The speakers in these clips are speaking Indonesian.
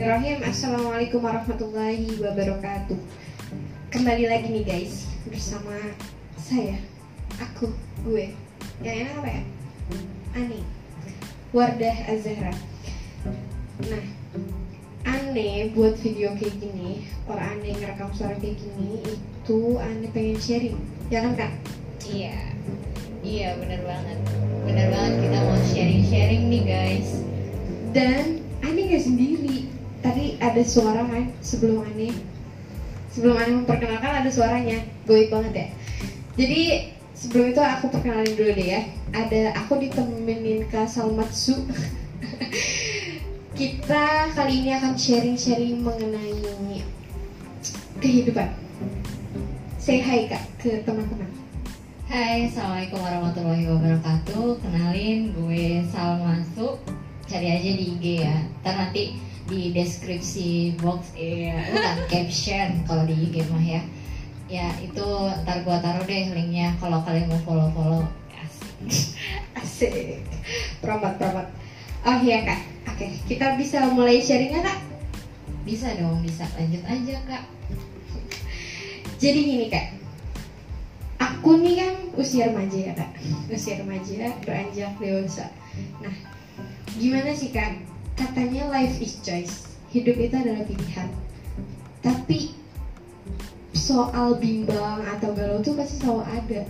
Bismillahirrahmanirrahim Assalamualaikum warahmatullahi wabarakatuh Kembali lagi nih guys Bersama saya Aku, gue Yang enak apa ya? Ani Wardah Azahra Nah Aneh buat video kayak gini Orang aneh ngerekam suara kayak gini Itu aneh pengen sharing Ya kan kak? Iya, iya bener banget. Bener banget kita mau sharing-sharing nih guys. Dan aneh gak sendiri Tadi ada suara kan sebelum aneh Sebelum aneh memperkenalkan ada suaranya. Goib banget ya. Jadi sebelum itu aku perkenalin dulu deh ya. Ada aku ditemenin Kak Salmatsu Kita kali ini akan sharing-sharing mengenai kehidupan. Say hi kak ke teman-teman. Hai, assalamualaikum warahmatullahi wabarakatuh. Kenalin gue Salmasu. Cari aja di IG ya. Ntar nanti di deskripsi box ya, bukan caption kalau di IG mah ya. Ya itu ntar gue taruh deh linknya kalau kalian mau follow follow. Asik. Asik Promote-promote Oh iya kak Oke kita bisa mulai sharingnya kak Bisa dong, bisa lanjut aja kak. Jadi gini kak, aku nih kan usia remaja ya kak, usia remaja beranjak dewasa. Nah, gimana sih kak? Katanya life is choice, hidup itu adalah pilihan. Tapi soal bimbang atau galau tuh pasti selalu ada.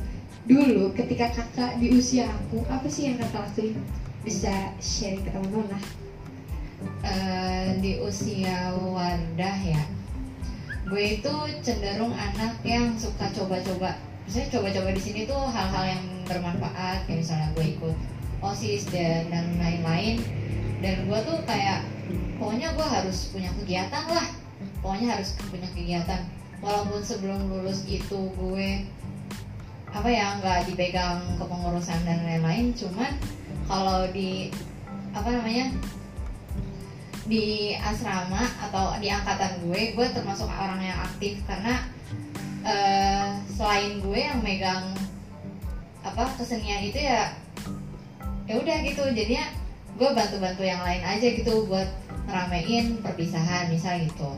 Dulu ketika kakak di usia aku, apa sih yang kakak lakuin? Bisa sharing ke teman-teman lah. Eh, di usia Wardah ya gue itu cenderung anak yang suka coba-coba misalnya coba-coba di sini tuh hal-hal yang bermanfaat kayak misalnya gue ikut osis dan lain-lain dan gue tuh kayak pokoknya gue harus punya kegiatan lah. Pokoknya harus punya kegiatan. Walaupun sebelum lulus itu gue apa ya nggak dipegang kepengurusan dan lain-lain. Cuman kalau di apa namanya di asrama atau di angkatan gue gue termasuk orang yang aktif. Karena eh, selain gue yang megang apa kesenian itu ya ya udah gitu. Jadinya gue bantu-bantu yang lain aja gitu buat ngeramein perpisahan misal gitu.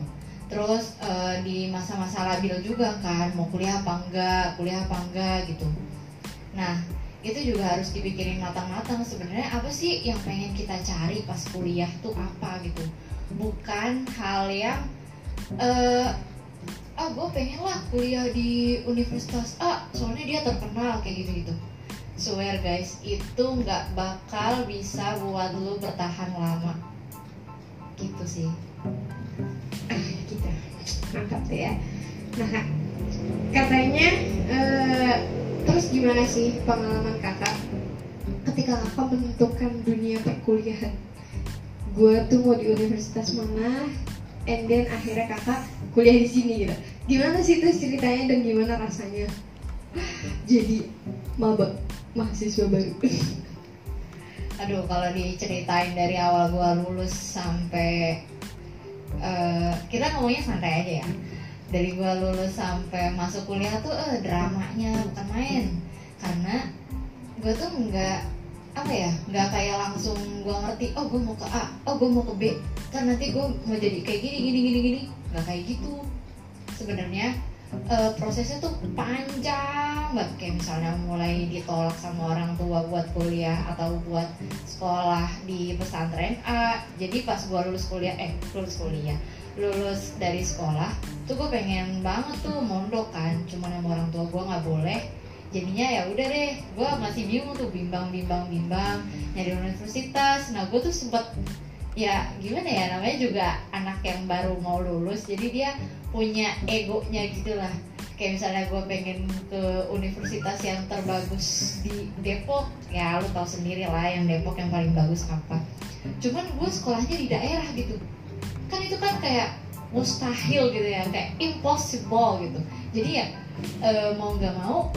Terus eh, di masa-masa labil juga kan mau kuliah apa enggak kuliah apa enggak gitu. Nah itu juga harus dipikirin matang-matang sebenarnya apa sih yang pengen kita cari pas kuliah tuh apa gitu. Bukan hal yang eh ah gue pengen lah kuliah di universitas A soalnya dia terkenal kayak gitu gitu swear guys itu nggak bakal bisa buat lu bertahan lama gitu sih Ah, gitu. Mantap ya. Nah, katanya eh, terus gimana sih pengalaman kakak ketika kakak menentukan dunia perkuliahan? Gue tuh mau di universitas mana, and then akhirnya kakak kuliah di sini gitu. Gimana sih terus ceritanya dan gimana rasanya jadi maba mahasiswa baru? Aduh, kalau diceritain dari awal gua lulus sampai eh, kita ngomongnya santai aja ya. Dari gua lulus sampai masuk kuliah tuh eh, dramanya bukan main. Karena gua tuh nggak apa ya, nggak kayak langsung gua ngerti. Oh, gua mau ke A, oh gua mau ke B. Kan nanti gua mau jadi kayak gini, gini, gini, gini. Nggak kayak gitu. Sebenarnya eh, prosesnya tuh panjang banget. Kayak misalnya mulai ditolak sama orang tua buat kuliah atau buat sekolah di pesantren A. Jadi pas gua lulus kuliah eh lulus kuliah lulus dari sekolah tuh gue pengen banget tuh mondok kan. Cuman sama orang tua gua nggak boleh. Jadinya ya udah deh gue masih bingung tuh bimbang bimbang bimbang nyari universitas. Nah gue tuh sempet ya gimana ya namanya juga anak yang baru mau lulus jadi dia punya egonya gitu lah. Kayak misalnya gue pengen ke universitas yang terbagus di Depok ya lu tau sendiri lah yang Depok yang paling bagus apa. Cuman gue sekolahnya di daerah gitu. Kan itu kan kayak mustahil gitu ya kayak impossible gitu. Jadi ya eh, mau nggak mau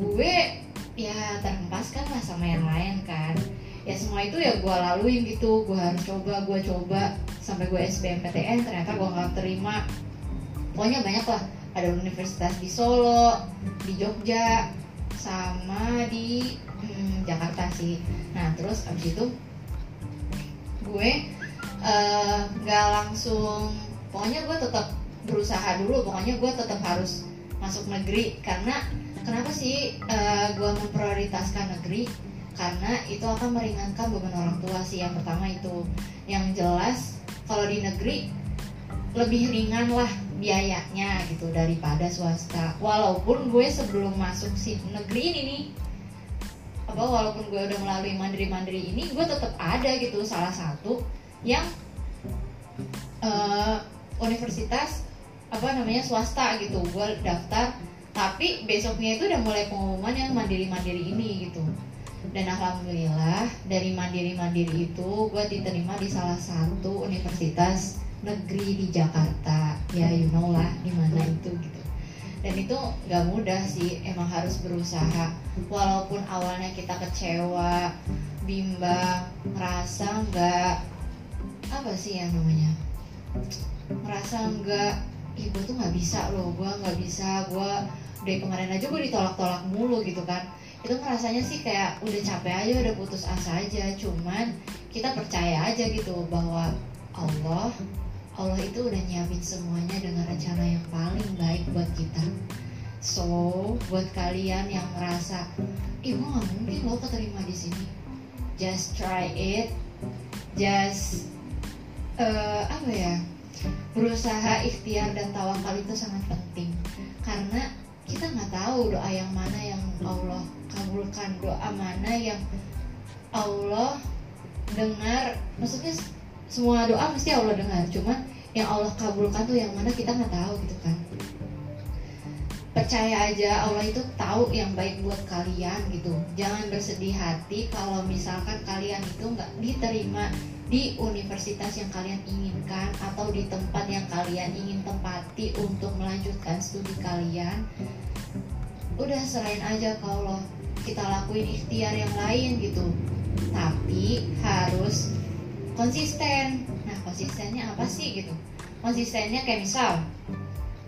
gue ya terhempaskan lah sama yang lain kan ya semua itu ya gue laluin gitu. Gue harus coba gue coba. Sampai gue SBMPTN ternyata gue nggak terima. Pokoknya banyak lah. Ada universitas di Solo di Jogja sama di hmm, Jakarta sih. Nah terus abis itu gue eh, nggak langsung pokoknya gue tetap berusaha dulu. Pokoknya gue tetap harus masuk negeri. Karena kenapa sih eh, gue memprioritaskan negeri karena itu akan meringankan beban orang tua sih yang pertama itu. Yang jelas kalau di negeri lebih ringan lah biayanya gitu daripada swasta. Walaupun gue sebelum masuk si negeri ini nih apa walaupun gue udah melalui mandiri mandiri ini gue tetap ada gitu. Salah satu yang eh, universitas apa namanya swasta gitu. Gue daftar tapi besoknya itu udah mulai pengumuman yang mandiri mandiri ini gitu dan alhamdulillah dari mandiri mandiri itu gue diterima di salah satu universitas negeri di Jakarta. Ya you know lah di mana itu gitu. Dan itu nggak mudah sih emang harus berusaha. Walaupun awalnya kita kecewa bimbang merasa nggak apa sih yang namanya? Merasa nggak gue tuh nggak bisa loh gue nggak bisa gue dari kemarin aja gue ditolak-tolak mulu gitu kan itu ngerasanya sih kayak udah capek aja udah putus asa aja. Cuman kita percaya aja gitu bahwa Allah Allah itu udah nyiapin semuanya dengan rencana yang paling baik buat kita. So buat kalian yang merasa gue nggak mungkin lo keterima di sini. Just try it. Just eh, apa ya? Berusaha ikhtiar dan tawakal itu sangat penting. Karena kita nggak tahu doa yang mana yang Allah kabulkan doa mana yang Allah dengar. Maksudnya semua doa mesti Allah dengar cuman yang Allah kabulkan tuh yang mana kita nggak tahu gitu kan percaya aja Allah itu tahu yang baik buat kalian gitu. Jangan bersedih hati kalau misalkan kalian itu nggak diterima di universitas yang kalian inginkan atau di tempat yang kalian ingin tempati untuk melanjutkan studi kalian. Udah serahin aja ke Allah kita lakuin ikhtiar yang lain gitu. Tapi harus konsisten. Nah konsistennya apa sih gitu? Konsistennya kayak misal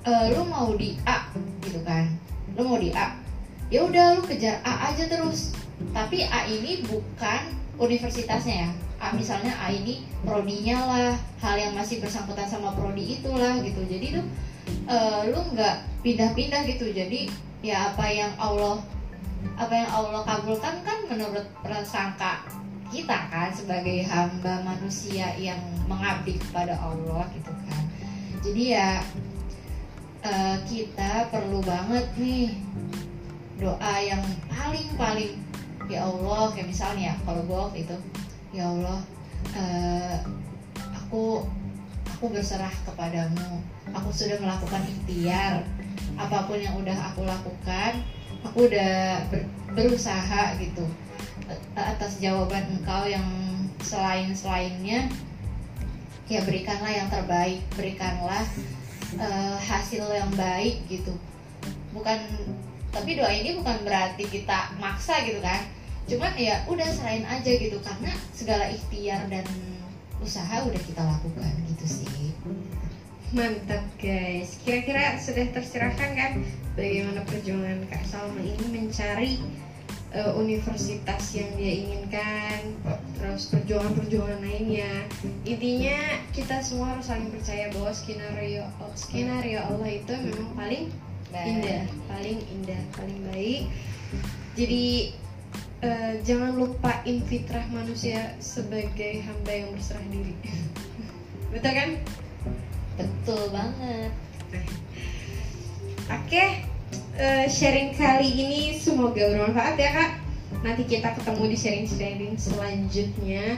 eh, lu mau di A gitu kan. Lu mau di A? Ya udah lu kejar A aja terus. Tapi A ini bukan universitasnya ya. A misalnya A ini prodinya lah hal yang masih bersangkutan sama prodi itulah gitu. Jadi lu eh, lu nggak pindah-pindah gitu. Jadi ya apa yang Allah apa yang Allah kabulkan kan menurut prasangka kita kan sebagai hamba manusia yang mengabdi kepada Allah gitu kan. Jadi ya eh, kita perlu banget nih doa yang paling paling ya Allah kayak misalnya kalau gue waktu itu ya Allah eh, aku aku berserah kepadamu. Aku sudah melakukan ikhtiar. Apa pun yang udah aku lakukan aku udah ber- berusaha gitu eh, atas jawaban engkau yang selain selainnya ya berikanlah yang terbaik berikanlah eh, hasil yang baik gitu. Bukan tapi doa ini bukan berarti kita maksa gitu kan. Cuman ya udah serahin aja gitu karena segala ikhtiar dan usaha udah kita lakukan gitu sih. Mantap guys. Kira-kira sudah tercerahkan kan bagaimana perjuangan Kak Salma ini mencari eh, universitas yang dia inginkan, terus perjuangan-perjuangan lainnya. Intinya kita semua harus saling percaya bahwa skenario skenario Allah itu memang paling indah, paling indah, paling baik. Jadi eh, jangan lupain fitrah manusia sebagai hamba yang berserah diri. Betul kan? betul banget Oke, eh, sharing kali ini semoga bermanfaat ya kak. Nanti kita ketemu di sharing-sharing selanjutnya.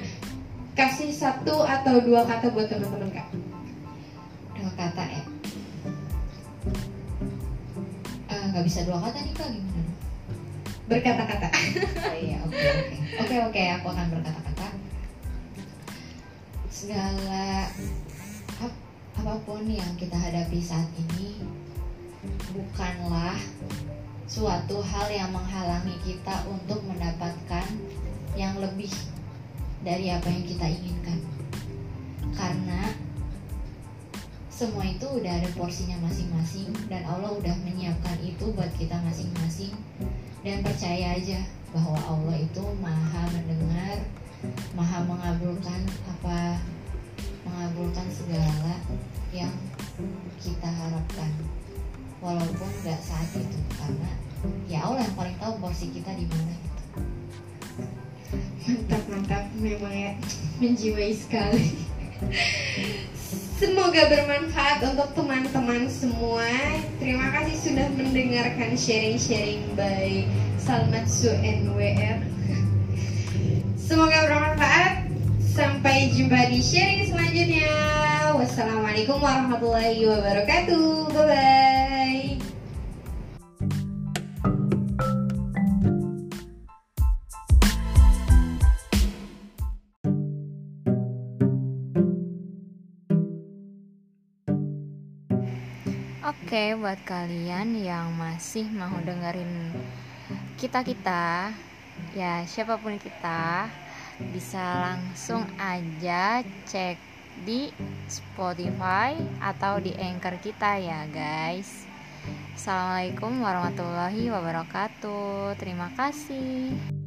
Kasih satu atau dua kata buat teman-teman kak. dua kata ya Eh, nggak bisa dua kata nih kak gimana Berkata-kata. Oh iya, oke oke. Oke oke, aku akan berkata-kata. Segala ap- apa pun yang kita hadapi saat ini bukanlah suatu hal yang menghalangi kita untuk mendapatkan yang lebih dari apa yang kita inginkan. Karena semua itu udah ada porsinya masing-masing dan Allah udah menyiapkan itu buat kita masing-masing dan percaya aja bahwa Allah itu maha mendengar maha mengabulkan apa mengabulkan segala yang kita harapkan walaupun nggak saat itu karena ya Allah yang paling tahu porsi kita di mana gitu mantap mantap memang ya menjiwai sekali Semoga bermanfaat untuk teman-teman semua. Terima kasih sudah mendengarkan sharing-sharing by Salmatsu NWR. Semoga bermanfaat. Sampai jumpa di sharing selanjutnya. Wassalamualaikum warahmatullahi wabarakatuh. Bye bye. Oke, buat kalian yang masih mau dengerin kita-kita, ya siapa pun kita, bisa langsung aja cek di Spotify atau di Anchor kita ya, guys. Assalamualaikum warahmatullahi wabarakatuh. Terima kasih.